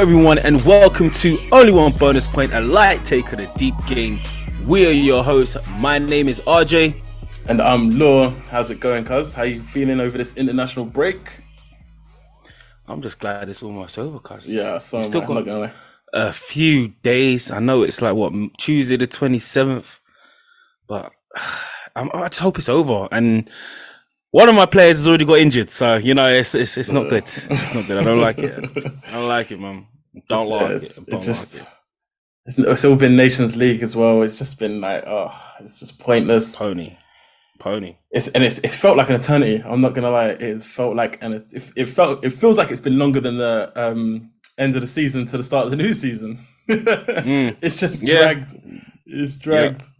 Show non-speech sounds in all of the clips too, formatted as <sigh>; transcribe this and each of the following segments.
everyone, and welcome to Only One Bonus Point, a light take of the deep game. We are your hosts. My name is RJ. And I'm Law. How's it going, cuz? How you feeling over this international break? I'm just glad it's almost over, cuz. Yeah, so still got a few days. I know it's like what Tuesday the 27th, but <sighs> I'm, I just hope it's over. And one of my players has already got injured, so you know it's it's, it's not good. <laughs> It's not good. I don't like it. I don't like it, man. Don't it's, like it's, it. Don't it's just like it. it's, all been Nations League as well. It's just been like oh, it's just pointless. Pony, pony. It's and it's it's felt like an eternity. I'm not gonna lie. It's felt like and it, it felt it feels like it's been longer than the um end of the season to the start of the new season. <laughs> mm. It's just dragged. Yeah. It's dragged. Yeah.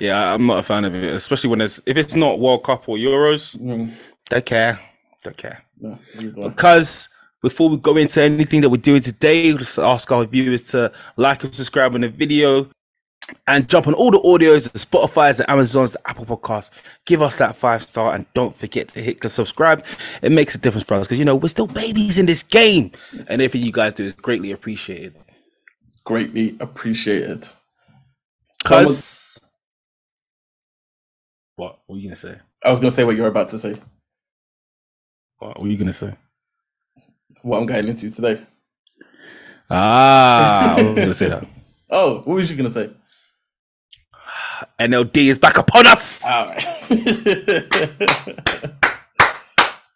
Yeah, I'm not a fan of it, especially when it's if it's not World Cup or Euros. Mm. Don't care, don't care. No, because before we go into anything that we're doing today, we'll just ask our viewers to like and subscribe on the video and jump on all the audios, the Spotify's, the Amazons, the Apple Podcasts. Give us that five star and don't forget to hit the subscribe. It makes a difference for us because you know we're still babies in this game, and if you guys do, it's greatly appreciated. It's greatly appreciated. Because what? What were you gonna say? I was gonna say what you're about to say. What were you gonna say? What I'm going into today. Ah, I was <laughs> gonna say that. Oh, what was you gonna say? NLD is back upon us. All right. <laughs>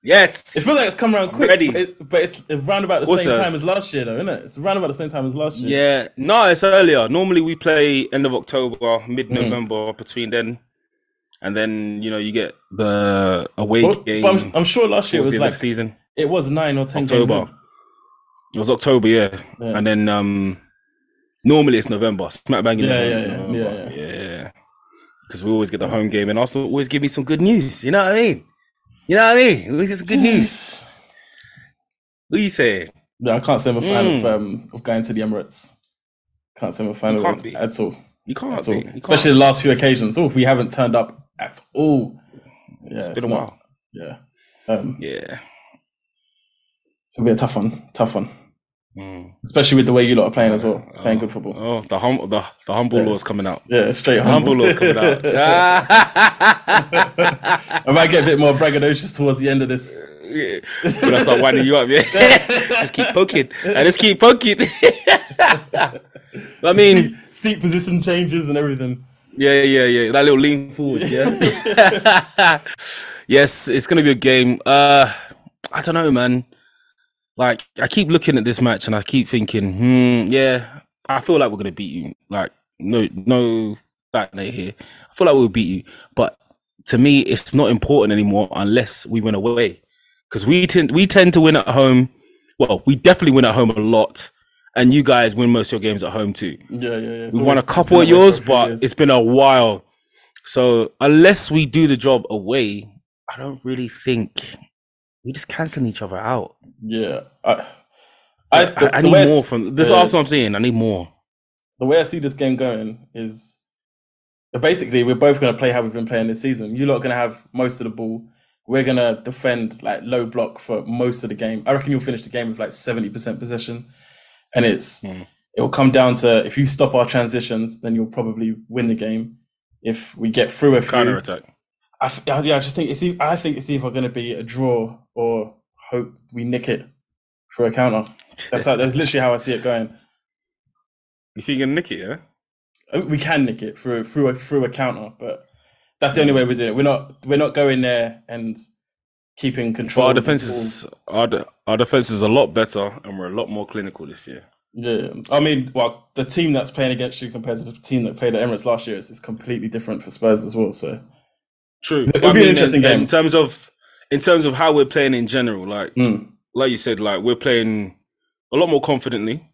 yes. It feels like it's come around quick, Ready. But, it, but it's around about the same time as last year, though, isn't it? It's around about the same time as last year. Yeah. No, it's earlier. Normally we play end of October, mid November. Mm. Between then, and then you know you get the away but, game. I'm, I'm, sure last year it was like season. It was nine or ten October. It was October, yeah. yeah. and then um normally it's November. Smack bang in yeah, yeah, yeah, yeah, yeah, Because we always get the home game, and also always give me some good news. You know what I mean? You know what I mean? Always get some good news. what you say? Yeah, I can't say I'm a fan mm. of um, of going to the Emirates. Can't say I'm a fan you of it at all. You can't, at all. You especially can't. the last few occasions. Oh, if we haven't turned up at all. Yeah, it's been it's a not, while. Yeah. Um, yeah. It's gonna be a tough one. Tough one. Mm. Especially with the way you lot are playing as well, oh, playing good football. Oh, the hum- the, the humble yeah. law is coming out. Yeah, straight the humble. humble law is coming out. <laughs> <laughs> I might get a bit more braggadocious towards the end of this. Yeah. When I start winding you up, yeah. <laughs> just keep poking. I just keep poking. I mean, seat, seat position changes and everything. Yeah, yeah, yeah. That little lean forward, yeah. <laughs> yes, it's gonna be a game. Uh I don't know, man. Like I keep looking at this match and I keep thinking, hmm, yeah, I feel like we're gonna beat you. Like no, no back here. I feel like we'll beat you, but to me, it's not important anymore unless we win away, because we tend we tend to win at home. Well, we definitely win at home a lot and you guys win most of your games at home too. Yeah, yeah, yeah. we won a couple of yours, but years. it's been a while. So unless we do the job away, I don't really think we just canceling each other out. Yeah, I, I, the, I, I need more from this. Uh, also, I'm saying I need more. The way I see this game going is basically we're both going to play how we've been playing this season. You're not going to have most of the ball. We're going to defend like low block for most of the game. I reckon you'll finish the game with like 70% possession and it's mm. it will come down to if you stop our transitions, then you'll probably win the game. If we get through a counter attack, I, yeah, I just think it's I think it's either going to be a draw or hope we nick it for a counter. That's how, that's literally how I see it going. You think you can nick it, yeah? Uh, we can nick it through through a through a counter, but that's the only way we're doing it. We're not we're not going there and keeping control. But our defense is our, our defense is a lot better, and we're a lot more clinical this year. Yeah, I mean, well, the team that's playing against you compared to the team that played at Emirates last year is, is completely different for Spurs as well. So true, it'll be mean, an interesting in, game in terms of in terms of how we're playing in general. Like mm. like you said, like we're playing a lot more confidently.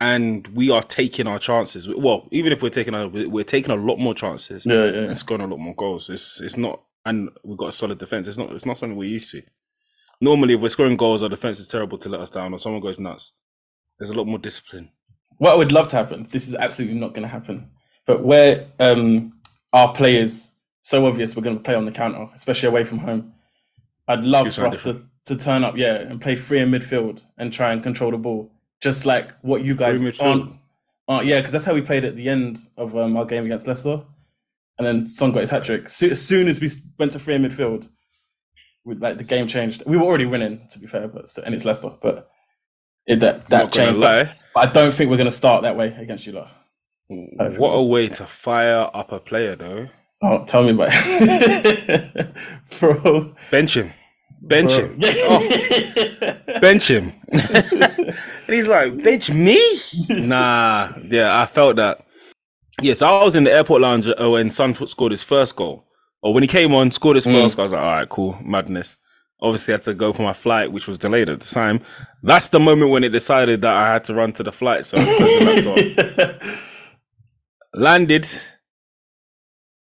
And we are taking our chances. Well, even if we're taking our, we're taking a lot more chances. Yeah, yeah. And scoring a lot more goals. It's it's not and we've got a solid defense. It's not it's not something we're used to. Normally, if we're scoring goals, our defense is terrible to let us down, or someone goes nuts. There's a lot more discipline. What I would love to happen. This is absolutely not going to happen. But where um, our players so obvious we're going to play on the counter, especially away from home. I'd love Do for us to, to turn up, yeah, and play free in midfield and try and control the ball, just like what you guys aren't. aren't yeah, because that's how we played at the end of um, our game against Leicester, and then Son got his hat trick. So, as soon as we went to free in midfield, we, like the game changed. We were already winning, to be fair, but still, and it's Leicester, but it, that that changed. But, but I don't think we're going to start that way against you lot. What a way to fire up a player, though. Oh, tell me about it, <laughs> bro. Bench him. Bench bro. him. Oh, bench him. <laughs> and he's like, bench me? <laughs> Nah. Yeah, I felt that. Yeah, so I was in the airport lounge uh, when Son scored his first goal. Or when he came on, scored his first goal, I was like, all right, cool, madness. Obviously, I had to go for my flight, which was delayed at the time. That's the moment when it decided that I had to run to the flight. So the <laughs> landed.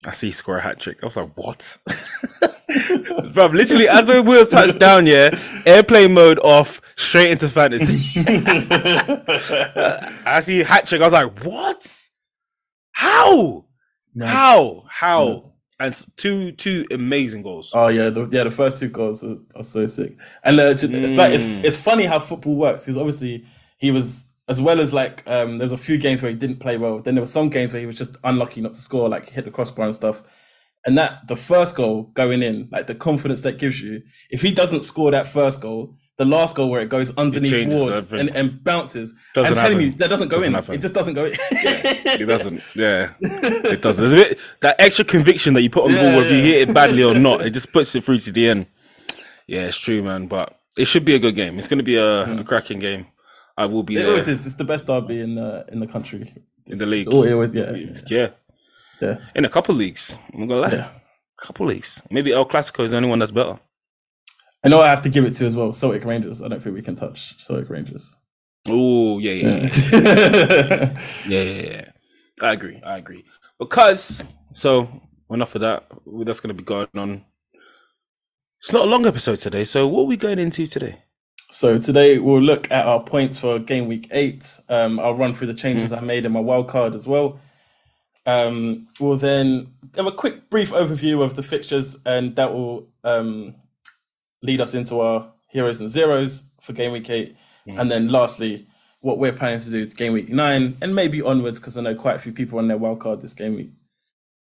I see he score a hat trick. I was like, what? <laughs> Bro, literally, as the wheels touched down, yeah, airplane mode off, straight into fantasy. <laughs> I see hat trick. I was like, what? How? How? How? And two two amazing goals. Oh yeah, the, yeah. The first two goals are, are so sick, and uh, it's like it's Mm. it's funny how football works because obviously he was as well as like um, there was a few games where he didn't play well. Then there were some games where he was just unlucky not to score, like hit the crossbar and stuff. And that the first goal going in, like the confidence that gives you, if he doesn't score that first goal, the last goal where it goes underneath Ward and, and bounces, Doesn't I'm telling happen. you that doesn't go Doesn't in. happen. It just doesn't go in. <laughs> It doesn't. Yeah, it does. There's a bit that extra conviction that you put on the ball, Yeah, whether you hit it badly or not. It just puts it through to the end. <laughs> Yeah, it's true, man. But it should be a good game. It's going to be a, a cracking game. I will be It there. always is. It's the best derby in uh, in the country. In the league. It's always, yeah, yeah, Yeah, yeah. in a couple leagues. I'm gonna lie. yeah. Couple leagues. Maybe El Clasico is the only one that's better. I know I have to give it to as well. Celtic Rangers. I don't think we can touch Celtic Rangers. Oh yeah, yeah, yeah. Yeah. Yeah, yeah, yeah. I agree. I agree. Because so enough of that. We're just gonna be going on. It's not a long episode today. So what are we going into today? so today we'll look at our points for game week eight. Um, I'll run through the changes I made in my wild card as well. Um, we'll then have a quick brief overview of the fixtures, and that will um, lead us into our heroes and zeros for game week eight. And then lastly, what we're planning to do game week nine and maybe onwards, because I know quite a few people on their wild card this game week.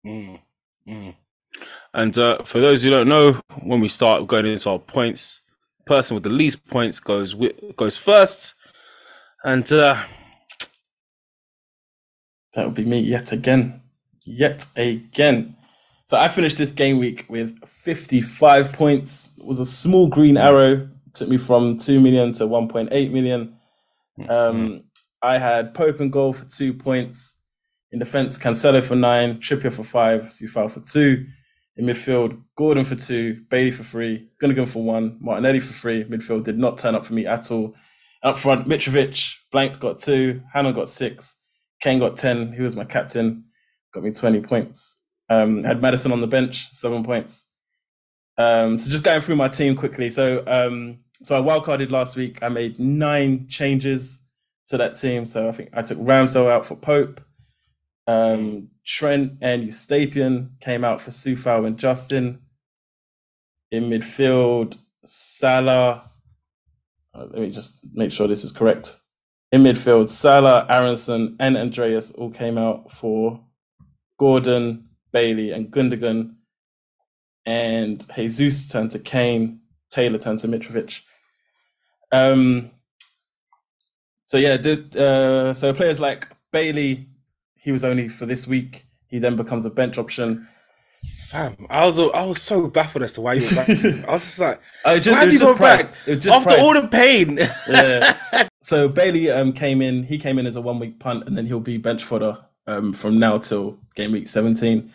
Mm, mm. And uh, for those who don't know, when we start going into our points, person with the least points goes wi- goes first. And uh, That would be me yet again. Yet again. So I finished this game week with 55 points. It was a small green arrow. Took me from 2 million to 1.8 million. Um, I had Pope and goal for two points. In defense, Cancelo for nine, Trippier for five, Sufal for two. In midfield, Gordon for two, Bailey for three, Gundogan for one, Martinelli for three. Midfield did not turn up for me at all. Up front, Mitrovic, Blanked got two, Haaland got six, Kane got 10, who was my captain, got me 20 points. Um, had Maddison on the bench, seven points. Um, so just going through my team quickly. So um, so I wildcarded last week. I made nine changes to that team. So I think I took Ramsdale out for Pope. Um, Trent and Estupiñán came out for Sufal and Justin. In midfield, Salah. uh, let me just make sure this is correct. In midfield, Salah, Aaronson, and Andreas all came out for Gordon, Bailey, and Gundogan. And Jesus turned to Kane. Taylor turned to Mitrovic. Um. So yeah, the, uh, so players like Bailey, he was only for this week. He then becomes a bench option. fam, I was I was so baffled as to why you were back. I was just like, <laughs> Oh, just, why was you back price. Just after price. all the pain? <laughs> yeah. So Bailey um, came in. He came in as a one week punt, and then he'll be bench fodder um, from now till game week seventeen.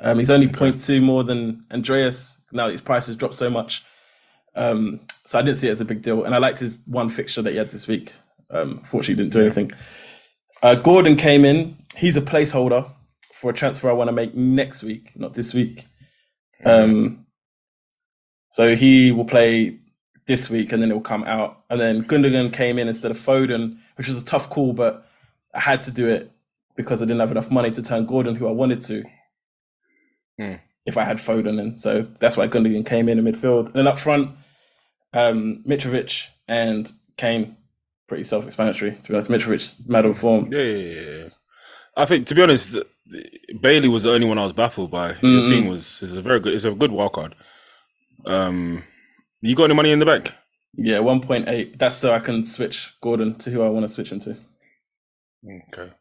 Um, he's only 0.2 more than Andreas. Now his price has dropped so much, um, so I didn't see it as a big deal. And I liked his one fixture that he had this week. Um, fortunately, didn't do anything. Uh, Gordon came in. He's a placeholder for a transfer I want to make next week, not this week. Um, so he will play this week and then it will come out. And then Gundogan came in instead of Foden, which was a tough call, but I had to do it because I didn't have enough money to turn Gordon, who I wanted to. If I had Foden in. So that's why Gundogan came in in midfield. And then up front, um, Mitrovic and Kane, pretty self-explanatory. To be honest, Mitrovic's mad on form. Yeah, yeah, yeah. I think to be honest, Bailey was the only one I was baffled by. Your Mm-mm. team was is a very good. It's a good wild card. Um, you got any money in the bank? Yeah, 1.8. That's so I can switch Gordon to who I want to switch him to. Okay.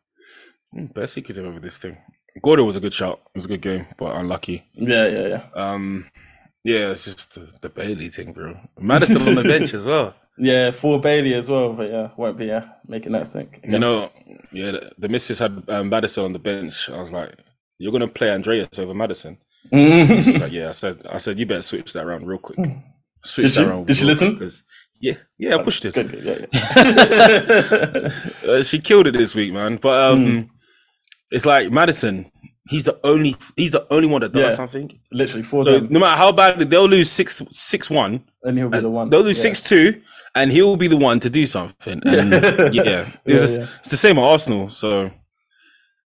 Mm, Best secret over this thing. Gordon was a good shot. It was a good game, but unlucky. Yeah, yeah, yeah. Um, yeah, it's just the, the Bailey thing, bro. Maddison on the <laughs> bench as well. Yeah, for Bailey as well, but yeah, won't be yeah, making that stink. You know, yeah, the, the missus had um, Maddison on the bench. I was like, "You're gonna play Andreas over Maddison?" <laughs> Like, "Yeah." I said, "I said you better switch that around real quick." Switch Did that she- around. did she listen? quick yeah, yeah, I pushed it. Good, good, yeah, yeah. <laughs> Uh, she killed it this week, man. But um, Hmm. It's like Maddison. He's the only. He's the only one that does Yeah. something. Literally for So them, no matter how bad they'll lose six six one. and he'll be the one. They'll lose yeah. six two, and he'll be the one to do something. And <laughs> yeah, it was Yeah, just- it's the same at Arsenal. So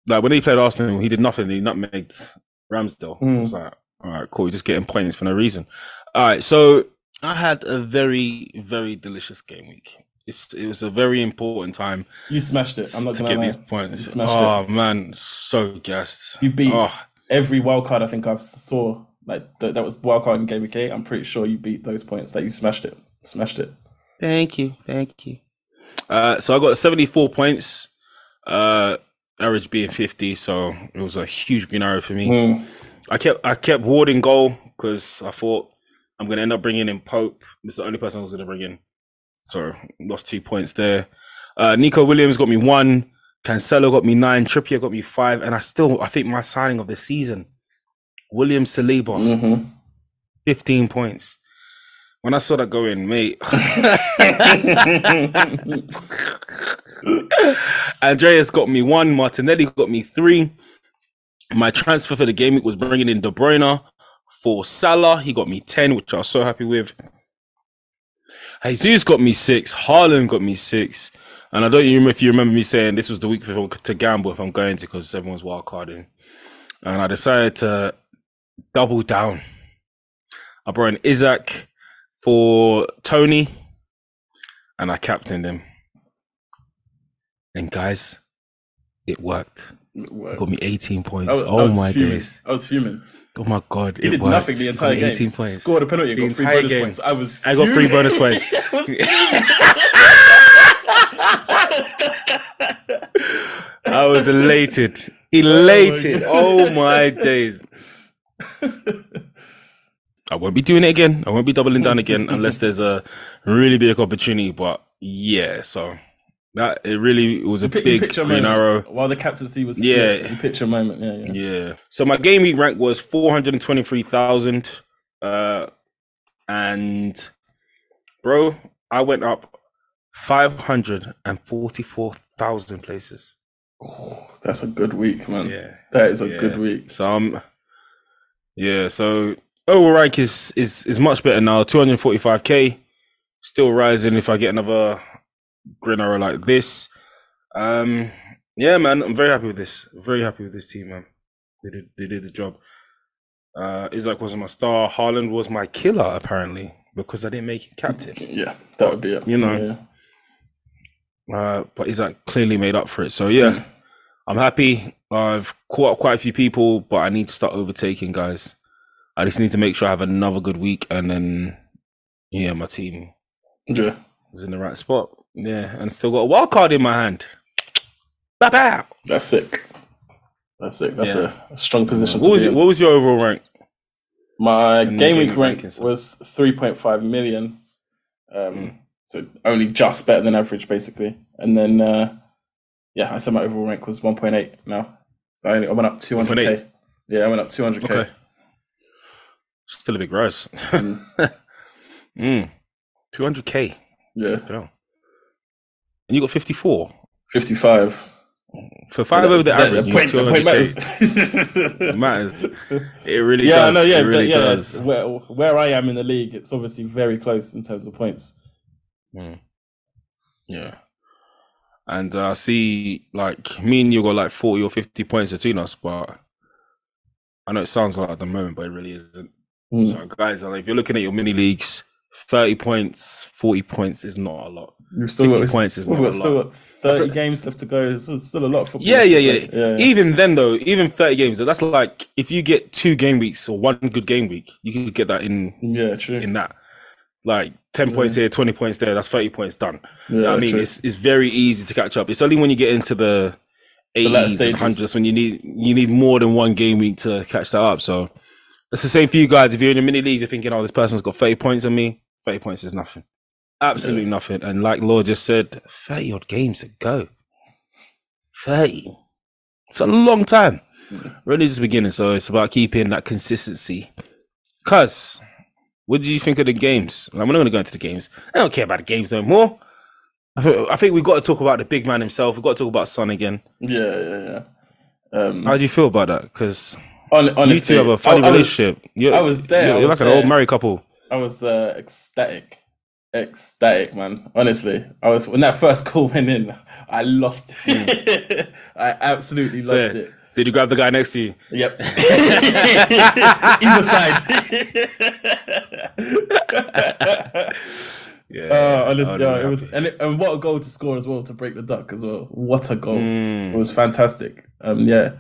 like when he played Arsenal, he did nothing. He nutmegged Ramsdale. I Mm. was like, all right, cool. You're just getting points for no reason. All right, so I had a very very delicious game week. It's, it was a very important time You smashed it. I'm not to gonna get lie. these points. You smashed Oh man, so gassed. You beat Oh, every wild card I think I saw. Like th- that was wild card in game week eight. I'm pretty sure you beat those points. Like you smashed it. Smashed it. Thank you, thank you. Uh, so I got 74 points, uh, average being 50. So it was a huge green arrow for me. Mm. I kept I kept warding goal because I thought I'm gonna end up bringing in Pope. This is the only person I was gonna bring in. So lost two points there. Uh, Nico Williams got me one. Cancelo got me nine. Trippier got me five. And I still I think my signing of the season, William Saliba, hmm 15 points. When I saw that go in, mate. <laughs> <laughs> Andreas got me one. Martinelli got me three. My transfer for the game was bringing in De Bruyne for Salah. He got me 10, which I was so happy with. Jesus got me six. Haaland got me six. And I don't even know if you remember me saying this was the week for, to gamble if I'm going to because everyone's wild carding. And I decided to double down. I brought in Isak for Toney and I captained him. And guys, it worked. It He got me 18 points. was, oh my fuming. days. I was fuming. Oh my god. He it did worked. nothing the entire game. 18 points. Scored a penalty. The got three bonus game. points. I was. I got three bonus points. <laughs> I was <laughs> I was elated. Elated. Oh, oh my days. I won't be doing it again. I won't be doubling down again unless there's a really big opportunity. But yeah, so that it really was a big picture green moment arrow. While the captaincy was Yeah. you picture a moment. Yeah, yeah. Yeah. So my game week rank was four hundred and twenty three thousand, uh, and bro, I went up five hundred and forty four thousand places. Oh, that's a good week, man. Yeah. That is a Yeah. good week. So um, yeah. So overall rank is is is much better now. Two hundred forty five k, still rising. If I get another green arrow like this, um, yeah, man, I'm very happy with this. Very happy with this team, man. They did they did the job. Uh, Isak was my star. Haaland was my killer apparently because I didn't make him captain. <laughs> Yeah, that would be it. You know. Yeah. Uh, but Isak clearly made up for it. So yeah, I'm happy. I've caught up quite a few people, but I need to start overtaking guys. I just need to make sure I have another good week, and then yeah, my team Yeah. is in the right spot. Yeah, and still got a wild card in my hand. That's sick. That's sick. That's Yeah. a, a strong position. What was it? What was your overall rank? My And game week rank was 3.5 million. Um, Mm. So only just better than average, basically. And then, uh, yeah, I said my overall rank was 1.8 now. So I, only, I went up 200k. Yeah, I went up 200k. Still a big rise. Mm. <laughs> mm. 200k. Yeah. And you got 54 55. for five over the That- average. The point, the point 200K. matters. <laughs> matters. It really yeah, does. no, yeah, it really yeah. does. Where, where I am in the league, it's obviously very close in terms of points. Mm. Yeah. And uh, I see, like, me and you got like 40 or 50 points between us, but I know it sounds like at the moment, but it really isn't. Mm. So, guys, like, if you're looking at your mini leagues, 30 points, 40 points is not a lot. We've still 50 got, points is not got a still lot. got 30 That's a- games left to go. There's still a lot of football. Yeah, yeah, yeah, yeah. Even then, though, even 30 games, that's like if you get two game weeks or one good game week, you can get that in Yeah, true. in that. Like 10 points here, 20 points there, that's 30 points done. You know yeah, I mean, true. it's it's very easy to catch up. It's only when you get into the latter 80s and 100s when you need you need more than one game week to catch that up. So it's the same for you guys. If you're in the mini leagues, you're thinking, oh, this person's got 30 points on me. 30 points is nothing. Absolutely nothing. And like Law just said, 30 odd games to go. 30. It's a long time. Really just beginning. So it's about keeping that consistency. Cuz, what do you think of the games? I'm not going to go into the games. I don't care about the games no more. I thi- I think we've got to talk about the big man himself. We've got to talk about Son again. Yeah, yeah, yeah. Um, How do you feel about that? Because you two have a funny I, I was, relationship. You're, I was there, You're, was like an old married couple. I was uh, ecstatic, ecstatic, man. Honestly, I was when that first <laughs> call went in, I lost it. <laughs> I absolutely lost So, it. did you grab the guy next to you? Yep. <laughs> Either side. Yeah. Uh, honestly, yeah, it was, and, it, and what a goal to score as well to break the duck as well. What a goal! Mm. It was fantastic. Um, yeah,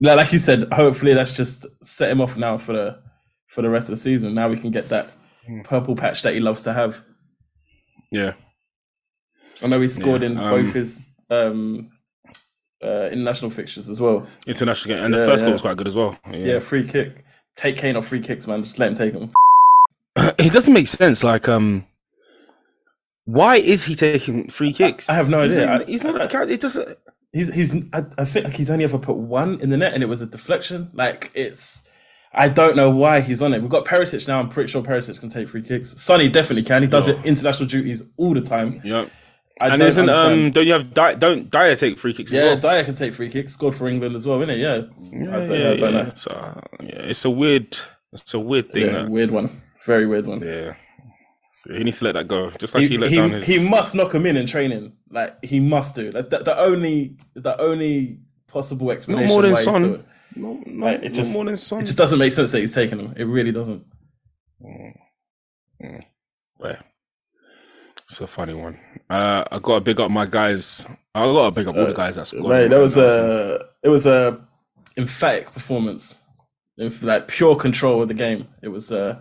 like, like you said, hopefully that's just set him off now for the for the rest of the season. Now we can get that Hmm. purple patch that he loves to have. Yeah. I know he scored Yeah, in um, both his um, uh, international fixtures as well. International game. And the first yeah. goal was quite good as well. Yeah. Yeah. free kick. Take Kane off free kicks, man. Just let him take them. <clears throat> it doesn't make sense. Like, um, why is he taking free kicks? I have no He's idea. not- He's not. a character. It doesn't. He's he's. I, I think like he's only ever put one in the net, and it was a deflection. Like it's. I don't know why he's on it. We've got Perisic now. I'm pretty sure Perisic can take free kicks. Sonny definitely can. He does Yeah. it international duties all the time. Yeah. I And don't isn't understand. um? Don't you have Di- don't Dier take free kicks? yeah, well? Dier can take free kicks. Scored for England as well, isn't it? Yeah. Yeah, I don't, yeah, I don't yeah. know. So, uh, yeah, it's a weird. It's a weird thing. Yeah, weird one. Very weird one. yeah. He needs to let that go, just like he, he, let he, down his. he must knock him in in training. Like he must do. That's the, the only the only possible explanation. more than Son. Doing it. no, no, Like, it no just- more than Son. It just doesn't make sense that he's taking them. It really doesn't. Yeah. It's a funny one. Uh, I got to big up my guys. I got to big up all the guys that scored. Right, in that was a it was a emphatic performance, Inf- like pure control of the game. It was uh,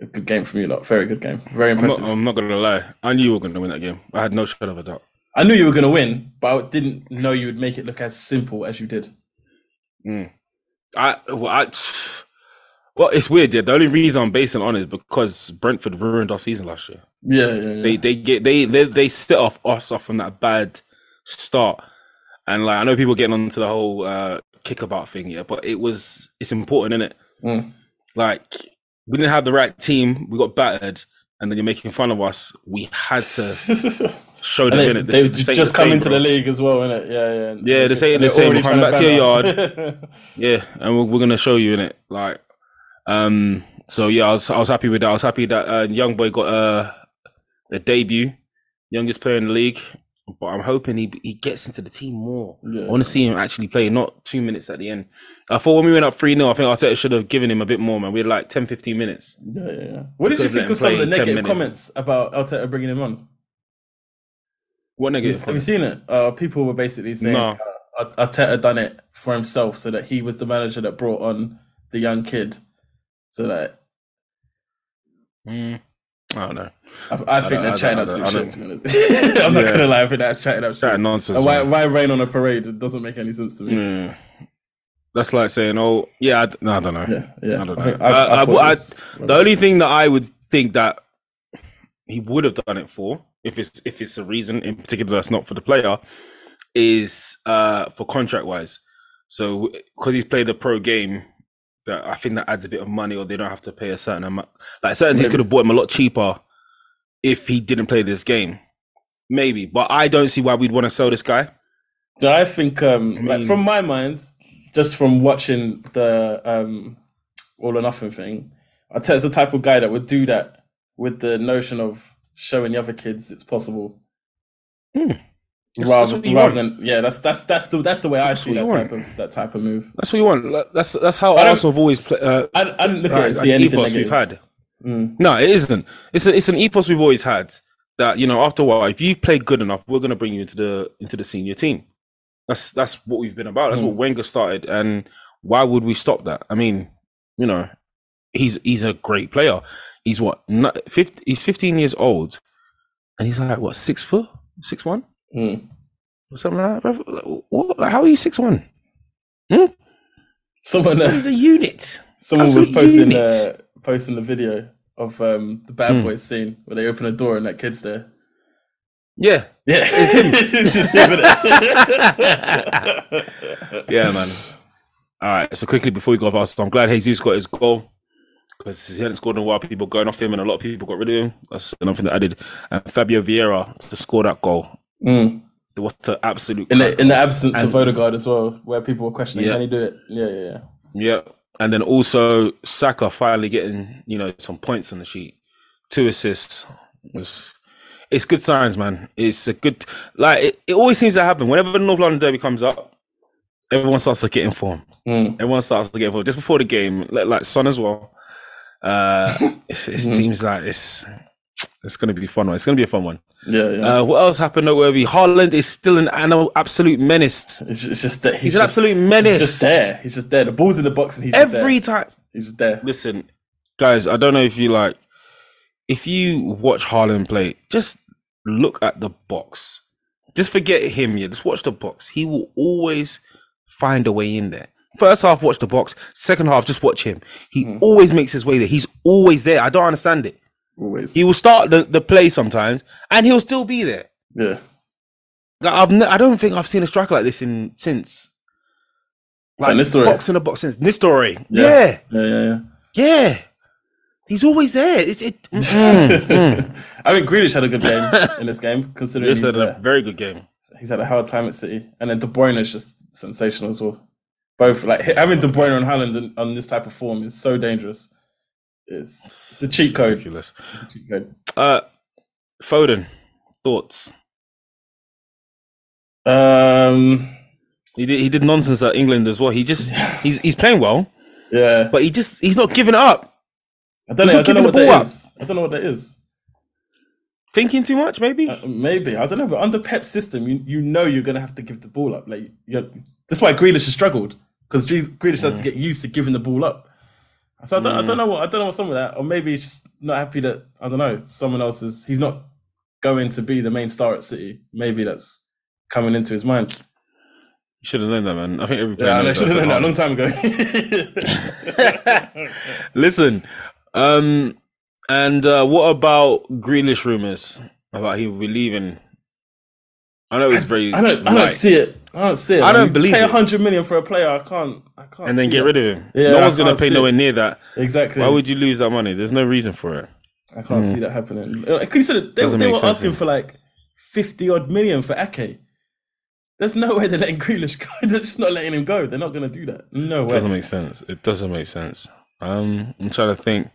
a good game from you lot. Very good game. Very I'm impressive. not, I'm not gonna lie. I knew you were gonna win that game. I had no shadow of a doubt. I knew you were going to win, but I didn't know you would make it look as simple as you did. I well, I well, it's weird. Yeah, the only reason I'm basing on is because Brentford ruined our season last year. Yeah, yeah, yeah. They they get they they they set off us off from that bad start, and like I know people getting onto the whole uh, kickabout thing, yeah, but it was it's important, isn't it? Mm. Like we didn't have the right team, we got battered, and then you're making fun of us. We had to <laughs> show them in they, it. they this just come into bro. the league as well, innit? Yeah, yeah. Yeah, ain't And the they're same. already Come back to your yard. <laughs> Yeah, and we're, we're gonna show you in it. Like, um, so yeah, I was I was happy with that. I was happy that uh, young boy got uh, a debut, youngest player in the league. But I'm hoping he he gets into the team more. Yeah. I want to see him actually play, not two minutes at the end. I thought when we went up 3 0, I think Arteta should have given him a bit more, man. We had like 10, 15 minutes. Yeah, yeah, yeah. What did you think of some of the negative minutes. comments about Arteta bringing him on? What Have you, negative? have you seen it? Uh, people were basically saying No. uh, Arteta done it for himself, so that he was the manager that brought on the young kid. So that Mm, I don't know. I, I think I they're chatting absolute shit. To be honest, <laughs> I'm not gonna lie. I think they're chatting That absolute. nonsense. Why why rain on a parade? It doesn't make any sense to me. Yeah. That's like saying, oh, yeah, I, no, I don't know. Yeah, yeah. I don't know. I I- I- The only thing that I would think that he would have done it for, if it's if it's a reason in particular that's not for the player, is uh for contract wise. So because he's played a pro game, that I think that adds a bit of money, or they don't have to pay a certain amount. Like certain teams could have bought him a lot cheaper if he didn't play this game, maybe. But I don't see why we'd want to sell this guy. So I think, um, like mean- from my mind, just from watching the um, All or Nothing thing, Arteta's the type of guy that would do that with the notion of showing the other kids it's possible. Hmm. That's, rather, that's what you rather want. than yeah, that's that's that's the that's the way I That's see that you type want. of that type of move. That's what you want. That's that's how I Arsenal have always played. Uh, I, I didn't look at it like, and see anything ethos we've had. Mm. No, it isn't. It's a, it's an ethos we've always had that you know after a while, if you play good enough, we're gonna bring you into the into the senior team. That's that's what we've been about. That's what Wenger started, and why would we stop that? I mean, you know, he's he's a great player. He's what not, 50, he's fifteen years old, and he's like what six foot, six one, Mm. or something like that. bro. What? How are you six one? Someone uh, He's a unit. someone That's was posting uh, posting the video of um, the Bad Mm. Boys scene where they open a door and that kid's there. Yeah, Yeah, It's him. <laughs> it's just him. innit? <laughs> yeah, man. All right. So quickly before we go off Arsenal, I'm glad Jesus got his goal because he hadn't scored in a while. People going off him, and a lot of people got rid of him. That's another thing that added. And Fabio Vieira to score that goal. Mm. was an absolute In the in the absence of And- Odegaard as well, where people were questioning, Yeah. can he do it? Yeah, yeah, yeah. Yeah, and then also Saka finally getting you know some points on the sheet, two assists. It's, it's good signs, man. It's a good like it, it always seems to happen whenever the North London Derby comes up. Everyone starts to get informed. Mm. Everyone starts to get informed just before the game, like, like Son as well. Uh, it's, it Mhm. seems like it's it's going to be a fun one. It's going to be a fun one. Yeah, yeah. Uh, what else happened noteworthy? Haaland is still an, an absolute menace. it's, just, it's just that he's, He's an absolute menace. He's just there. He's just there. The ball's in the box and he's just Every time. He's just there. Listen, guys, I don't know if you like, if you watch Haaland play, just look at the box. Just forget him. Yeah, just watch the box. He will always find a way in there. First half, watch the box. Second half, just watch him. He Hmm. always makes his way there. He's always there. I don't understand it. Always. He will start the, the play sometimes, and he'll still be there. yeah. Like, I've ne- I don't think I've seen a striker like this in since Like Nistelrooy. box in the box since Nistori. Yeah. Yeah. Yeah, yeah, yeah. yeah, He's always there. It's it. mm, mm. <laughs> I mean, Grealish had a good game <laughs> in this game, considering Yes, he's, had a uh, very good game. he's had a hard time at City, and then De Bruyne is just sensational as well. Both like having De Bruyne and Haaland in, on this type of form is so dangerous. It's, it's a cheat code. Ridiculous. It's a cheat code. Uh, Foden, thoughts? Um, He did. He did nonsense at England as well. He just <laughs> he's he's playing well, yeah, but he just he's not giving up. I don't he's know. I don't know what that is. I don't know what that is. Thinking too much, maybe. Uh, maybe I don't know, but under Pep's system, you you know you're gonna have to give the ball up. Like you're, that's why Grealish has struggled because Grealish has to get used to giving the ball up. So I don't, I don't know what I don't know what's wrong with that, or maybe he's just not happy that I don't know someone else is. He's not going to be the main star at City. Maybe that's coming into his mind. You should have known that, man. I think every player Yeah, I know, knows should have known that a long time ago. <laughs> Listen, um, and uh, what about Grealish rumors about he will be leaving? I know it's very. I don't, I don't see it. I don't see it. I don't You believe pay it. hundred million for a player. I can't. I can't. and then get that. rid of him. Yeah, no one's gonna pay nowhere it. near that. Exactly. Why would you lose that money? There's no reason for it. I can't see that happening. Uh, Consider they, Doesn't they were asking for like fifty odd million for Ake. There's no way they're letting Grealish go. <laughs> They're just not letting him go. They're not going to do that. No way. doesn't make sense. It doesn't make sense. Um, I'm trying to think.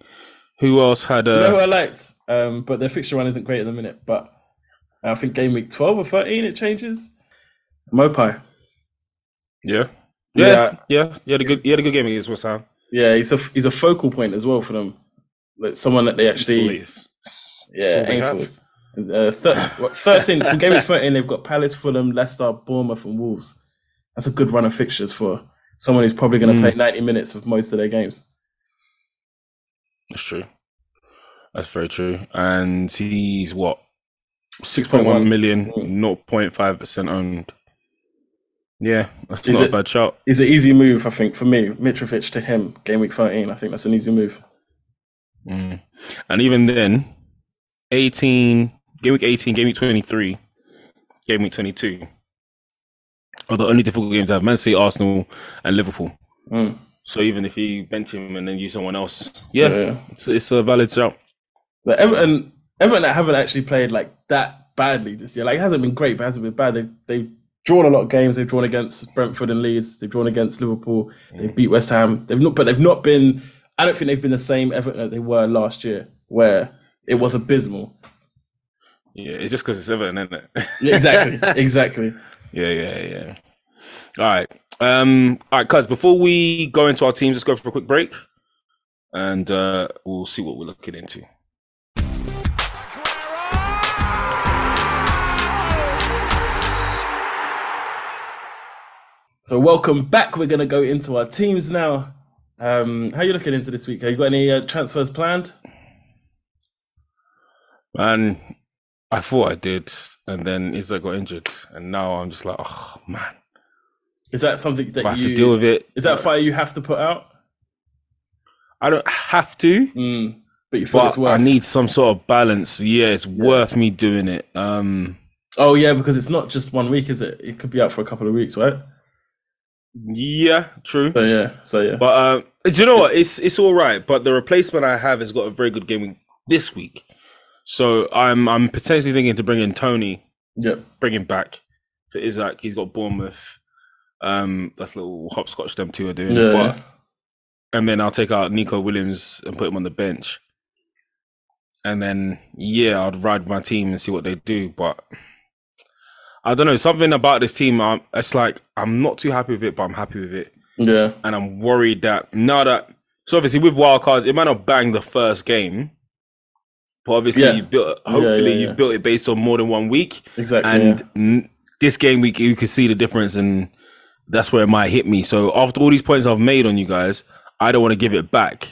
Who else had You know who a? I liked, um, but their fixture run isn't great at the minute. But I think game week twelve or thirteen it changes. Maupay. Yeah. Yeah. Yeah, yeah, He had a good. He had a good game against West Ham. Yeah, he's a he's a focal point as well for them. Like someone that they actually It's- it's- yeah they towards. Uh, thir- what, 13 from game week 13 they've got Palace, Fulham, Leicester, Bournemouth and Wolves. That's a good run of fixtures for someone who's probably going to Mm. play 90 minutes of most of their games. That's true. That's very true. And he's what? 6.1 6.1 million, Mm. 0.5% owned. Yeah, that's Is not it- a bad shout. It's an easy move, I think, for me. Mitrovic to him, game week 13. I think that's an easy move. Mm. And even then, 18, game week 18, game week 23, game week 22 are the only difficult games I have Man City, Arsenal, and Liverpool. Mm. So even if you bench him and then use someone else, yeah, Yeah. It's, it's a valid shout. Like Everton, Everton that haven't actually played like that badly this year. Like it hasn't been great, but it hasn't been bad. They've they've drawn a lot of games. They've drawn against Brentford and Leeds. They've drawn against Liverpool. They've beat West Ham. They've not, but they've not been. I don't think they've been the same Everton that they were last year, where it was abysmal. Yeah, it's just because it's Everton, isn't it? Yeah, exactly, <laughs> exactly. Yeah, yeah, yeah. All right. Um, all right, cuz before we go into our teams, let's go for a quick break and uh, we'll see what we're looking into. So welcome back. We're gonna go into our teams now. Um, how you looking into this week? Have you got any uh, transfers planned? Man, I thought I did, and then Isak got injured, and now I'm just like, oh man, Is that something that I have you to deal with it. is that fire you have to put out? I don't have to, Mm, but you feel it's but worth. I need some sort of balance. Yeah, it's worth me doing it. Um, Oh yeah, because it's not just one week, is it? It could be out for a couple of weeks, right? Yeah, true. So yeah, so yeah. But uh, do you know what? It's it's all right. But the replacement I have has got a very good game this week, so I'm I'm potentially thinking to bring in Toney, Yeah, bring him back for Isak. He's got Bournemouth. Um, that's a little hopscotch them two are doing. Yeah. But, and then I'll take out Nico Williams and put him on the bench. And then yeah, I'd ride my team and see what they do. But I don't know something about this team. Um, it's like I'm not too happy with it, but I'm happy with it Yeah. and I'm worried that now that so obviously with wildcards it might not bang the first game, but obviously Yeah. you built hopefully yeah, yeah. you've built it based on more than one week, Exactly. and n- this game week you can see the difference, and that's where it might hit me. So after all these points I've made on you guys, I don't want to give it back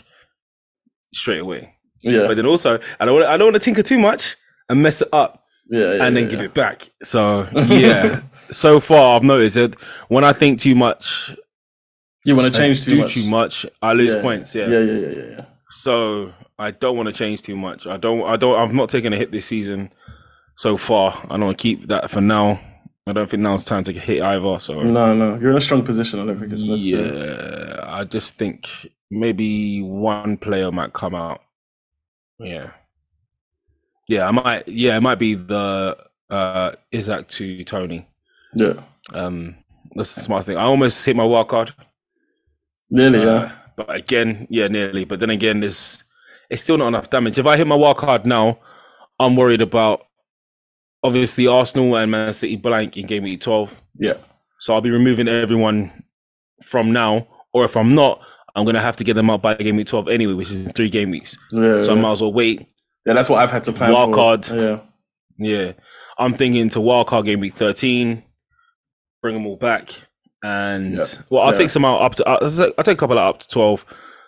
straight away. Yeah. But then also I don't want I don't want to tinker too much and mess it up yeah, yeah, and then yeah, give yeah. it back. So yeah, <laughs> so far I've noticed that when I think too much, You want to change too do much. too much, I lose points. Yeah, yeah, yeah, yeah, yeah. So I don't want to change too much. I don't. I don't. I've not taken a hit this season so far. I don't want to keep that for now. I don't think now's the time to a hit either. So No, no, you're in a strong position. I don't think it's necessary. yeah, I just think maybe one player might come out. Yeah, yeah. I might. Yeah, it might be the uh Isak to Toney. Yeah, Um, that's the smart thing. I almost hit my wild card. nearly. Uh, yeah, But again, yeah, nearly. But then again, there's it's still not enough damage. If I hit my wild card now, I'm worried about obviously Arsenal and Man City blank in game week 12. yeah, So I'll be removing everyone from now. Or if I'm not, I'm gonna have to get them out by game week 12 anyway, which is three game weeks. yeah. So I might as well wait. Yeah, that's what I've had to plan Wild for. card. Yeah, Yeah. I'm thinking to wildcard game week 13, bring them all back. And Yeah. well, I'll Yeah. take some out up to, I'll take I'll take a couple out up to 12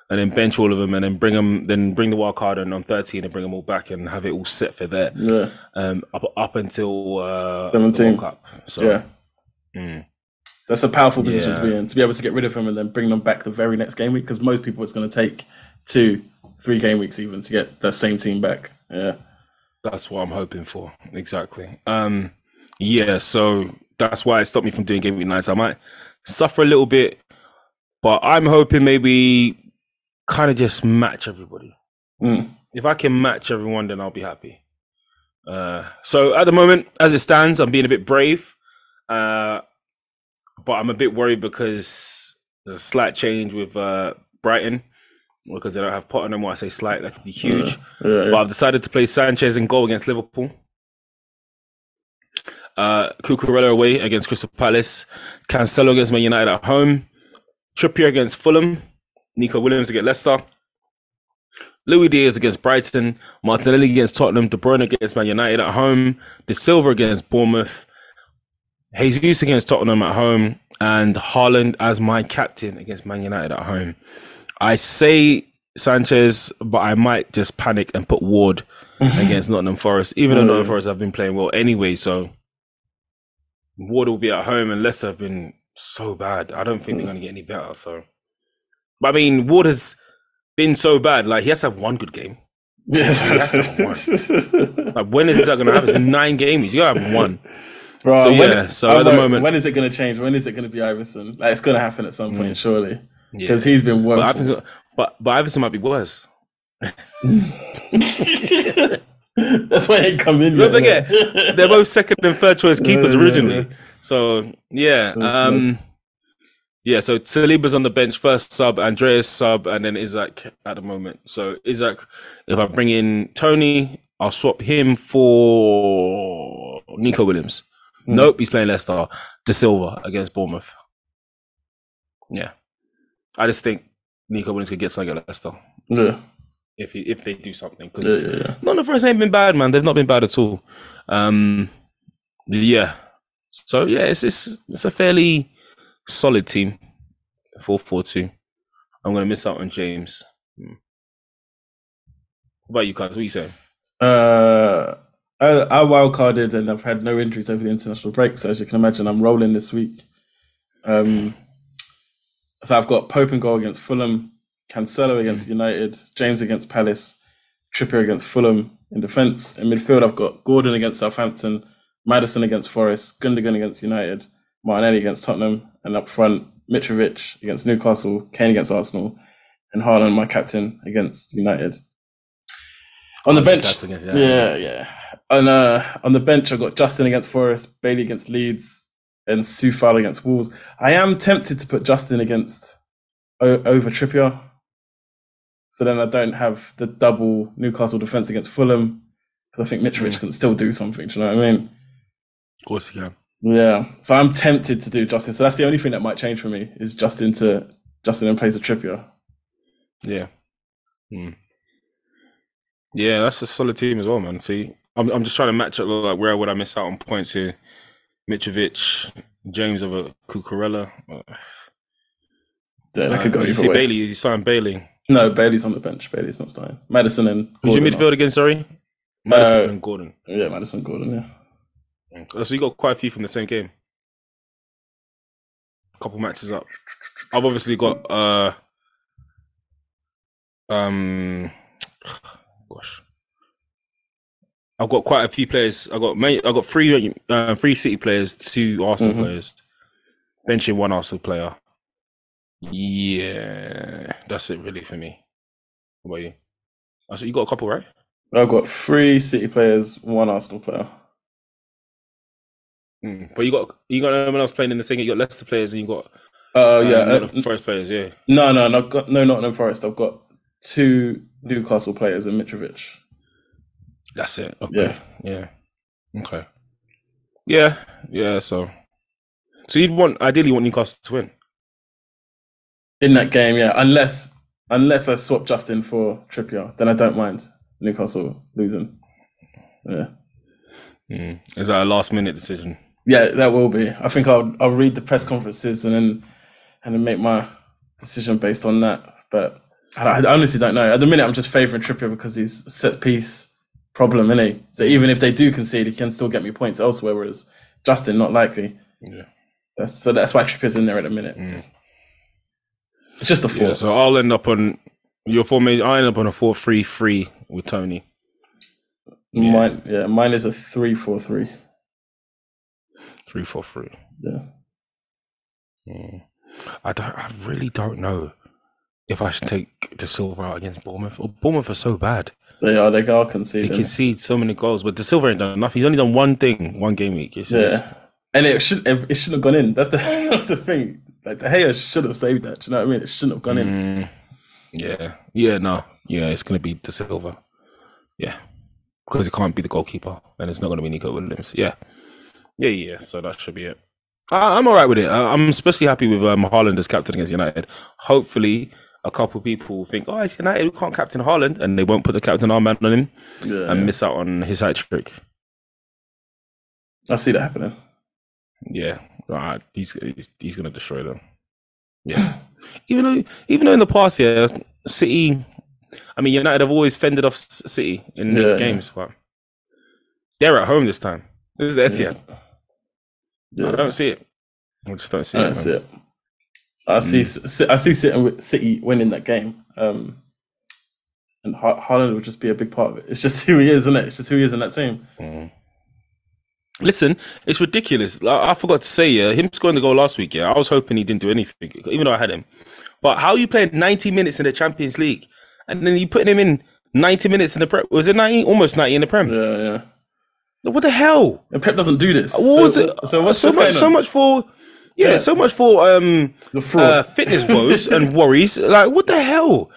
and then bench all of them and then bring them, then bring the wild card and on 13 and bring them all back and have it all set for there. yeah, Um, up, up until uh, 17. World Cup. So, yeah. mm, That's a powerful position to be in to be able to get rid of them and then bring them back the very next game week. Because most people, it's going to take two, three game weeks even to get that same team back. Yeah, that's what I'm hoping for. Exactly. Um, yeah. So that's why it stopped me from doing game week nights. I might suffer a little bit, but I'm hoping maybe kind of just match everybody. Mm. If I can match everyone, then I'll be happy. Uh, so at the moment, as it stands, I'm being a bit brave, uh, but I'm a bit worried because there's a slight change with uh, Brighton because they don't have Potter anymore. I say slight, that could be huge. yeah, yeah. But I've decided to play Sanchez in goal against Liverpool. Uh, Cucurella away against Crystal Palace. Cancelo against Man United at home. Trippier against Fulham. Nico Williams against Leicester. Luis Diaz against Brighton. Martinelli against Tottenham. De Bruyne against Man United at home. De Silva against Bournemouth. Jesus against Tottenham at home. And Haaland as my captain against Man United at home. I say Sanchez, but I might just panic and put Ward <laughs> against Nottingham Forest, even though Nottingham Forest have been playing well anyway. So Ward will be at home, and Leicester have been so bad. I don't think they're going to get any better. So, but I mean, Ward has been so bad. Like he has to have one good game. <laughs> Yes, Like when is that going to happen? It's been nine games. You got to have one. Bro, So, when- yeah, so I at the moment- when is it going to change? When is it going to be Iversen? Like it's going to happen at some point, mm. surely, Yeah. because he's been But. Iversen, but but Iversen might be worse. <laughs> That's why he come in. Don't forget, <laughs> they're both second and third choice keepers Yeah, yeah, originally. So yeah, um, yeah. So Saliba's on the bench first sub, Andreas sub, and then Isak at the moment. So Isak, if I bring in Toney, I'll swap him for Nico Williams. Hmm. Nope, he's playing Leicester. De Silva against Bournemouth. Yeah, I just think Nico Williams could get something at Leicester Yeah, if he, if they do something because yeah, yeah. none of us ain't been bad, man. They've not been bad at all. Um, yeah. So yeah, it's it's it's a fairly solid team. Four four two. I'm gonna miss out on James. Hmm. What about you guys? What you saying? Uh, I, I wildcarded and I've had no injuries over the international break. So as you can imagine, I'm rolling this week. Um, so I've got Pope and goal against Fulham, Cancelo against United, James against Palace, Trippier against Fulham in defence. In midfield, I've got Gordon against Southampton, Maddison against Forest, Gundogan against United, Martinelli against Tottenham, and up front, Mitrovic against Newcastle, Kane against Arsenal, and Haaland, my captain, against United. On the bench, against yeah, yeah. On uh, on the bench, I've got Justin against Forest, Bailey against Leeds, and Sufal against Wolves. I am tempted to put Justin against o- over Trippier, so then I don't have the double Newcastle defense against Fulham because I think Mitrovic Mm. can still do something. Do you know what I mean? Of course you can. Yeah. So I'm tempted to do Justin. So that's the only thing that might change for me is Justin to Justin in place of Trippier. Yeah. Hmm. Yeah, that's a solid team as well, man. See, I'm I'm just trying to match up like where would I miss out on points here? Mitrovic, James over Cucurella. Yeah, that could go you see way. Bailey, you signed Bailey. No, Bailey's on the bench. Bailey's not starting. Maddison and Who's your Gordon are- midfield again? Sorry, Maddison Uh, and Gordon. Yeah, Maddison Gordon. Yeah. Oh, So you got quite a few from the same game. A couple matches up. I've obviously got uh um <sighs> gosh. I've got quite a few players. I got I got three uh, three City players, two Arsenal Mhm. players, benching one Arsenal player. Yeah, that's it really for me. What about you? Oh, so you got a couple, right? I've got three City players, one Arsenal player. Mm. But you got you got anyone else playing in the same. You got Leicester players and you got Oh um, yeah, uh, Forest players. Yeah, no, no, no, got, no, Nottingham Forest. I've got two Newcastle players and Mitrovic. That's it. Okay. Yeah. Yeah. Okay. Yeah. Yeah. So, so you'd want ideally you want Newcastle to win. in that game. Yeah, unless unless I swap Justin for Trippier, then I don't mind Newcastle losing. Yeah, Mm. Is that a last minute decision? yeah, that will be. I think I'll I'll read the press conferences and then and then make my decision based on that. But I, I honestly don't know. At the minute, I'm just favouring Trippier because he's set piece problem, he? So even if they do concede, he can still get me points elsewhere. Whereas Justin, not likely. Yeah. That's so that's why Trippier's in there at the minute. Mm. It's just a four. Yeah. So I'll end up on your formation. I end up on a four-three-three with Toney. yeah. Mine, yeah, mine is a three four three. Three, four, three. Yeah. Mm. I don't. I really don't know if I should take De Silva out against Bournemouth. Or Bournemouth are so bad. They are. They are They concede so many goals, but De Silva ain't done enough. He's only done one thing, one game week. It's yeah, just, and it should it shouldn't have gone in. That's the <laughs> that's the thing. Like De Gea should have saved that. Do you know what I mean? It shouldn't have gone in. Mm, yeah, yeah, no, yeah, it's gonna be De Silva. Yeah, because it can't be the goalkeeper, and it's not gonna be Nico Williams. Yeah, yeah, yeah. So that should be it. I, I'm all right with it. I, I'm especially happy with um, Haaland as captain against United. Hopefully, a couple of people will think, "Oh, it's United. We can't captain Haaland," and they won't put the captain armband on him Yeah, and miss out on his hat trick. I see that happening. Yeah, he's, he's he's gonna destroy them. Yeah, <laughs> even though even though in the past, yeah, City. I mean, United have always fended off City in these Yeah, yeah. games, but they're at home this time. This is the Etihad. Yeah, I don't see it. I just don't see I it. don't see it. I see. Mm. S- I see City, City winning that game. Um, and Ha- Haaland would just be a big part of it. It's just <laughs> who he is, isn't it? It's just who he is in that team. Mm. Listen, it's ridiculous. Like, I forgot to say, yeah, him scoring the goal last week. Yeah, I was hoping he didn't do anything, even though I had him. But how are you playing 90 minutes in the Champions League, and then you putting him in 90 minutes in the Prem? Was it 90? Almost 90 in the Prem. Yeah, yeah. What the hell? And Pep doesn't do this. What was so, it? So what's so much? So much for yeah, Yeah. So much for um The fraud. uh, fitness <laughs> woes and worries. Like what the hell?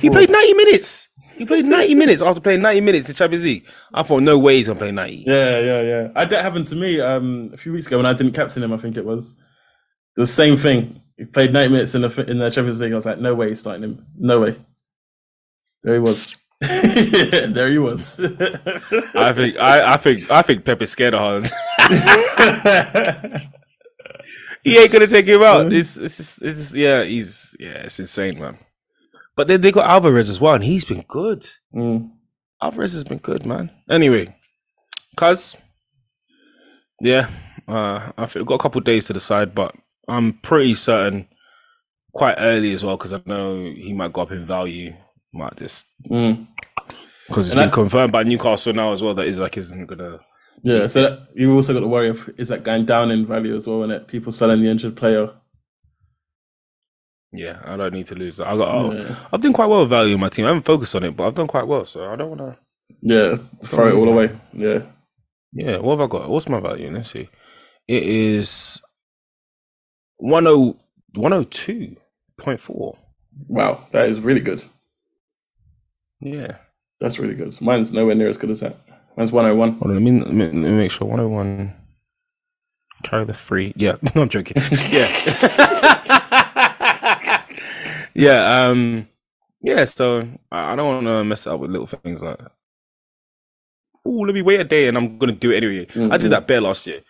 He played ninety minutes. He played 90 minutes after playing 90 minutes in Champions League. I thought, no way he's gonna play 90. Yeah, yeah, yeah. I, that happened to me um, a few weeks ago when I didn't captain him. I think it was the same thing. He played 90 minutes in the in the Champions League. I was like, no way he's starting him. No way. There he was. <laughs> there he was. I think I, I think I think Pep is scared of Haaland. <laughs> he ain't gonna take him out. <laughs> It's it's just, it's just, yeah, he's yeah, it's insane, man. But then they got Alvarez as well, and he's been good. Mm. Alvarez has been good, man. Anyway, cuz yeah, uh, I think we've got a couple days to decide, but I'm pretty certain quite early as well because I know he might go up in value. Might just Mm. because it's And been I- confirmed by Newcastle now as well that Isak isn't gonna. Yeah, so that, you also got to worry of is that going down in value as well, and it people selling the injured player. Yeah, I don't need to lose that. I got. Yeah. I've done quite well with value in my team. I haven't focused on it, but I've done quite well. So I don't want to. Yeah, throw it all away. Yeah, Yeah, what have I got? What's my value? Let's see. It is 10 102.4. wow, that is really good. Yeah. That's really good. Mine's nowhere near as good as that. Mine's 101. Hold on, let me, let me, let me make sure. 101. Carry the free. Yeah, <laughs> no, I'm joking. Yeah. <laughs> yeah, um, yeah, so I I don't want to mess up with little things like. Oh, let me wait a day and I'm going to do it anyway. I Mhm. did that bear last year.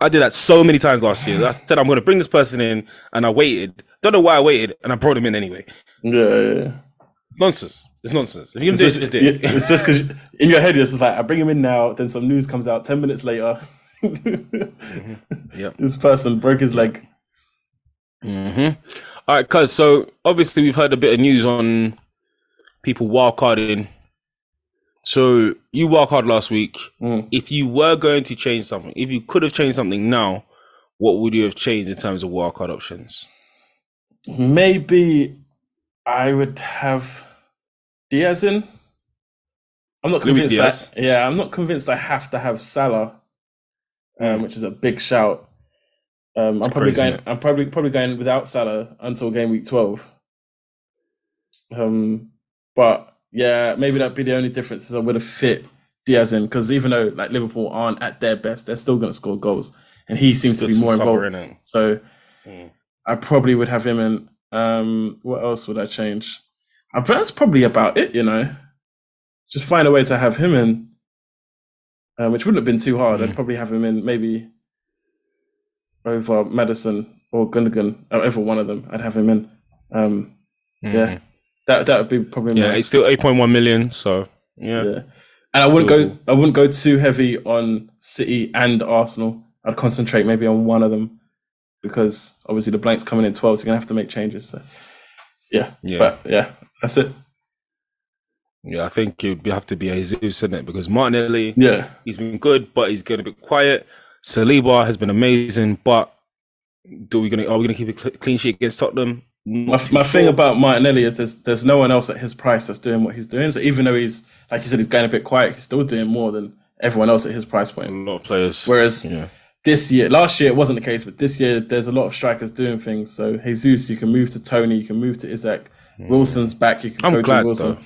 I did that so many times last year. I said I'm going to bring this person in and I waited. Don't know why I waited and I brought him in anyway. Yeah, yeah, yeah. Nonsense. It's nonsense. If you're It's just, do it, just do yeah, it. it's just because in your head you're just like, I bring him in now, then some news comes out 10 minutes later. Yep. <laughs> This person broke his leg. Mm-hmm. All right, cuz so obviously we've heard a bit of news on people wildcarding. So you wildcard last week. Mm. If you were going to change something, if you could have changed something now, what would you have changed in terms of wildcard options? Maybe I would have Diaz in. I'm not convinced that. Yeah, I'm not convinced I have to have Salah, um, which is a big shout. Um, I'm probably crazy, going. I'm probably probably going without Salah until game week 12. Um, but yeah, maybe that'd be the only difference is I would have fit Diaz in because even though like Liverpool aren't at their best, they're still going to score goals, and he seems to be more involved. innit? So Mm. I probably would have him in. Um, what else would I change? I bet that's probably about it. You know, just find a way to have him in, uh, which wouldn't have been too hard. I'd Mm. probably have him in maybe over Maddison or Gundogan, or over one of them. I'd have him in. Um, Yeah, that that would be probably Mm-hmm. Yeah, my, it's still 8.1 million. So yeah. yeah. And I wouldn't go. I wouldn't go too heavy on City and Arsenal. I'd concentrate maybe on one of them because obviously the blank's coming in twelve, so you're gonna have to make changes. So yeah, Yeah. but yeah, that's it. Yeah, I think it would have to be Jesus, isn't it? Because Martinelli, Yeah, he's been good, but he's getting a bit quiet. Saliba has been amazing, but do we gonna are we gonna keep a clean sheet against Tottenham? my, Not my thing about Martinelli is there's there's no one else at his price that's doing what he's doing. So even though he's like you said, he's going a bit quiet, he's still doing more than everyone else at his price point. a lot of players. Whereas yeah, this year, last year it wasn't the case, but this year there's a lot of strikers doing things. So Jesus, you can move to Toney, you can move to Isak. Wilson's back, you can I'm go glad, to Wilson. though.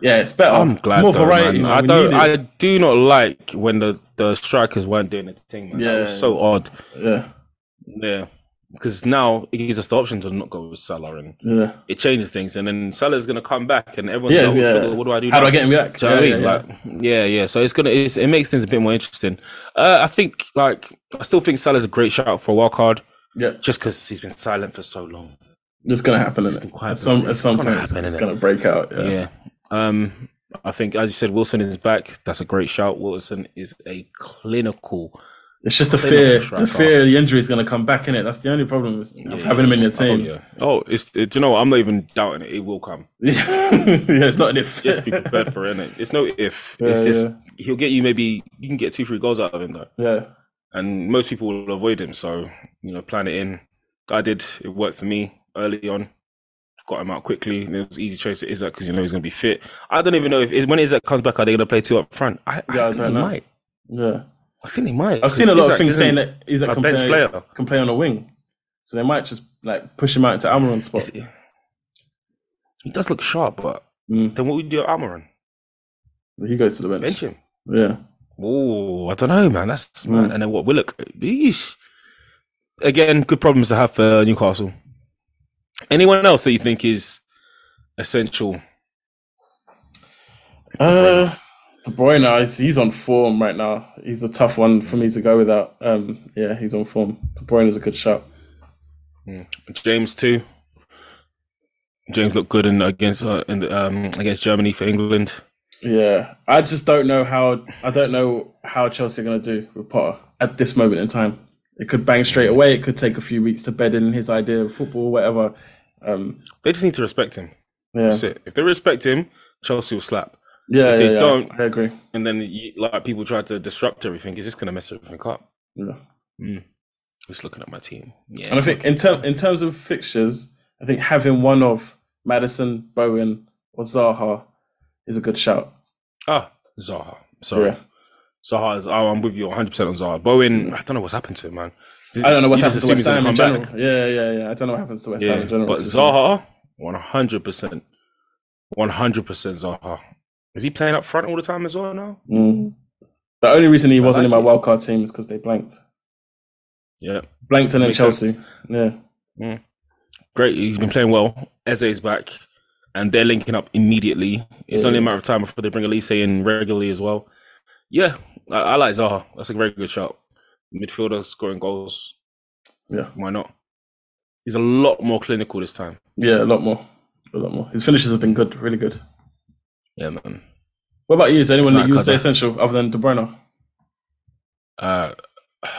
Yeah, it's better. I'm glad. More though, variety. I don't. I do not like when the the strikers weren't doing the thing. Man. Yeah, so odd. yeah, Yeah, because now it gives us the option to not go with Salah, and yeah. it changes things. And then Salah's gonna come back, and everyone's Yeah, like, oh, yeah. what do I do? How do? I get him back? Do you know what I Yeah, mean? yeah, Like, yeah, yeah. So it's gonna, it's, it makes things a bit more interesting. Uh, I think, like, I still think Salah's a great shout for a wild card, yeah. just because he's been silent for so long. It's gonna happen, isn't it? At some at some point, it's, happen, it's gonna break out. Yeah. Yeah. Um, I think, as you said, Wilson is back. That's a great shout. Wilson is a clinical. It's just the fear, the fear the injury is gonna come back in it. That's the only problem with of having him in your Oh team. yeah. Oh, it's. It, do you know what? I'm not even doubting it. It will come. <laughs> yeah, it's not an if. Just be prepared for it. innit? It's no if. <laughs> Yeah, it's just yeah. he'll get you. Maybe you can get two, three goals out of him though. yeah, and most people will avoid him. So you know, plan it in. I did. It worked for me early on. Got him out quickly. It was easy choice to Isak because you know he's going to be fit. I don't even know if when Isak comes back, are they going to play two up front? I, I Yeah, I think they know. might. yeah. I think they might. I've seen a lot of things saying that Isak a can play, player. can play on a wing, so they might just like push him out into Almiron's spot. He does look sharp, but Mm. then what would you do Almiron? He goes to the bench. Bench him. Yeah. Oh, I don't know, man. That's Mm. man. And then what? Willock. Yeesh. Again, good problems to have for Newcastle. Anyone else that you think is essential? Uh, De Bruyne, he's- on form right now. He's a tough one for me to go without. Um, yeah, he's on form. De Bruyne is a good shout. James too. James looked good in against uh, in um against Germany for England. Yeah, I just don't know how. I don't know how Chelsea are going to do with Potter at this moment in time. It could bang straight away. It could take a few weeks to bed in his idea of football, whatever. Um, They just need to respect him. yeah, That's it. If they respect him, Chelsea will slap. yeah, If yeah, they yeah, don't- I agree. And then you, like people try to disrupt everything, it's just gonna mess everything up. Yeah. Just looking at my team. Yeah. And I think in term in terms of fixtures, I think having one of Maddison, Bowen, or Zaha is a good shout. Ah, Zaha. Sorry. Yeah. Zaha is oh, I'm with you 100 percent on Zaha. Bowen, I don't know what's happened to him, man. I don't know what's happened to West Ham in general. back. Yeah, yeah, yeah. I don't know what happens to West Ham Yeah, in general. but Zaha, 100 percent, 100 percent Zaha. Is he playing up front all the time as well now? Mm. The only reason he wasn't in my like wildcard team is because they blanked. Yeah, Blanked and then Chelsea. sense. Yeah. great. He's been playing well. Eze's back, and they're linking up immediately. It's Yeah. only a matter of time before they bring Olise in regularly as well. Yeah, I, I like Zaha. That's a very good shot. Midfielder scoring goals. Yeah. why not? He's a lot more clinical this time. Yeah, a lot more. A lot more. His finishes have been good, really good. Yeah, man. What about you? Is there anyone that you would say essential other than De Bruyne? Uh,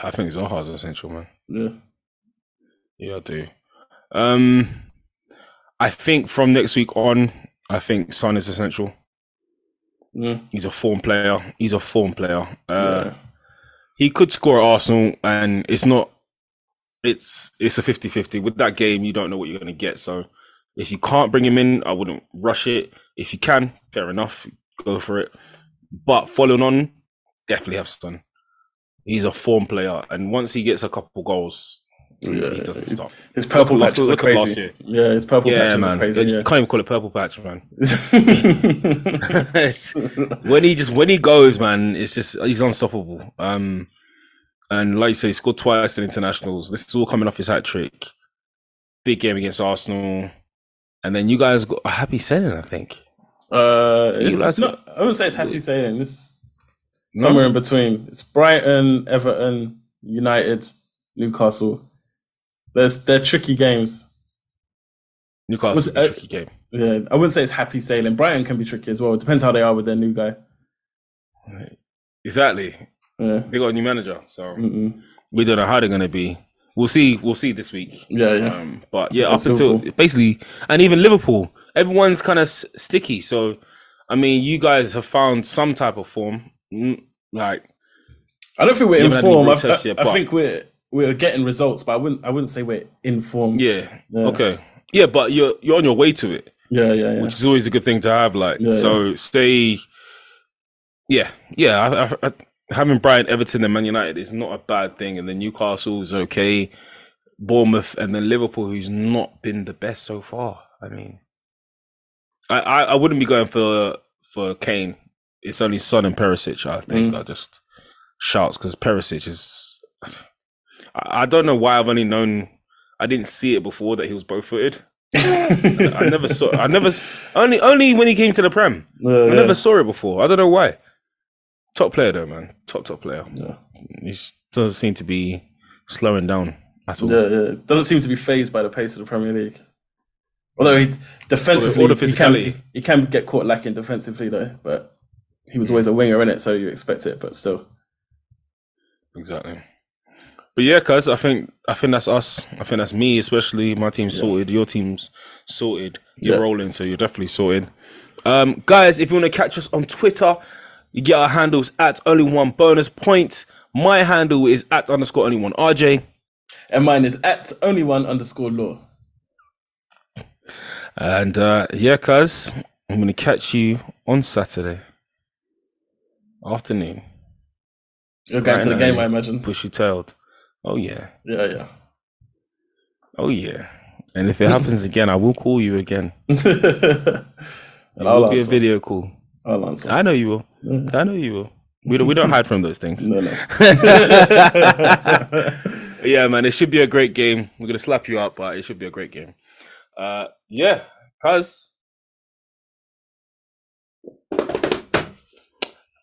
I think Zaha's essential, man. Yeah. Yeah, I do. Um, I think from next week on, I think Son is essential. Yeah. He's a form player. He's a form player. Uh, yeah. he could score at Arsenal, and it's not. It's it's a 50-50. With that game, you don't know what you're going to get. So, if you can't bring him in, I wouldn't rush it. If you can, fair enough, go for it. But following on, definitely have Son. He's a form player, and once he gets a couple goals, Yeah. he doesn't stop. His purple Look- patches are look last crazy. year. Yeah, his purple Yeah, patches man. are crazy. you Yeah. can't even call it purple patch, man. <laughs> <laughs> When he just when he goes, man, it's just he's unstoppable. Um, and like you say, he scored twice in internationals. This is all coming off his hat trick. Big game against Arsenal, and then you guys got a happy selling, I think. Uh, it's, it's not. I wouldn't say it's happy saying. It's No? somewhere in between. It's Brighton, Everton, United, Newcastle. There's they're tricky games. Newcastle's Was- a uh, tricky game. Yeah, I wouldn't say it's happy sailing. Brighton can be tricky as well. It depends how they are with their new guy. Exactly. Yeah. They got a new manager, so Mm-mm. we don't know how they're gonna be. We'll see. We'll see this week. Yeah, yeah. Um, but yeah, That's up until Liverpool. basically, and even Liverpool, everyone's kind of s- sticky. So, I mean, you guys have found some type of form. Mm, Like, I don't think we're in haven't had any form. I, I- I think we're we're getting results, but I wouldn't I wouldn't say we're informed. yeah, Yeah. okay, yeah, but you're you're on your way to it, yeah, yeah, yeah. which is always a good thing to have. Like, Yeah, so stay. Yeah, yeah. I, I, I, having Brighton Everton and Man United is not a bad thing, and then Newcastle is okay. Bournemouth and then Liverpool, who's not been the best so far. I mean, I, I, I wouldn't be going for for Kane. It's only Son and Perisic. I think Mm. are just shouts because Perisic is. I, I don't know why I've only known. I didn't see it before that he was both footed. <laughs> I never saw. I never only only when he came to the Prem. Yeah, I yeah. never saw it before. I don't know why. Top player though, man. Top top player. Yeah. He doesn't seem to be slowing down at all. Yeah, yeah. Doesn't seem to be phased by the pace of the Premier League. Although he defensively, the he, can, he can get caught lacking defensively though. But he was always a winger in it, so you expect it. But still, Exactly. But yeah, cuz I think I think that's us. I think that's me, especially. My team's sorted. Your team's sorted. You're Yeah. rolling, so you're definitely sorted. Um, guys, if you want to catch us on Twitter, you get our handles at only one bonus point. My handle is at underscore only one RJ. and mine is at only one underscore law. And uh, yeah, cuz I'm gonna catch you on Saturday afternoon. You're going Right, to the game. I imagine. Bushy tailed. Oh yeah. Yeah, yeah. Oh yeah. And if it happens again, I will call you again. <laughs> And It I'll will be a video call. I'll answer. I know you will. Mm. I know you will. We don't we don't hide from those things. No, no. <laughs> yeah, man, it should be a great game. We're gonna slap you out, but it should be a great game. Uh, yeah, cuz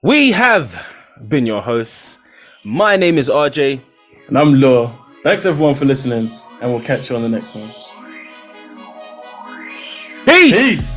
we have been your hosts. My name is RJ. And I'm Law. Thanks everyone for listening, and we'll catch you on the next one. Peace. Peace.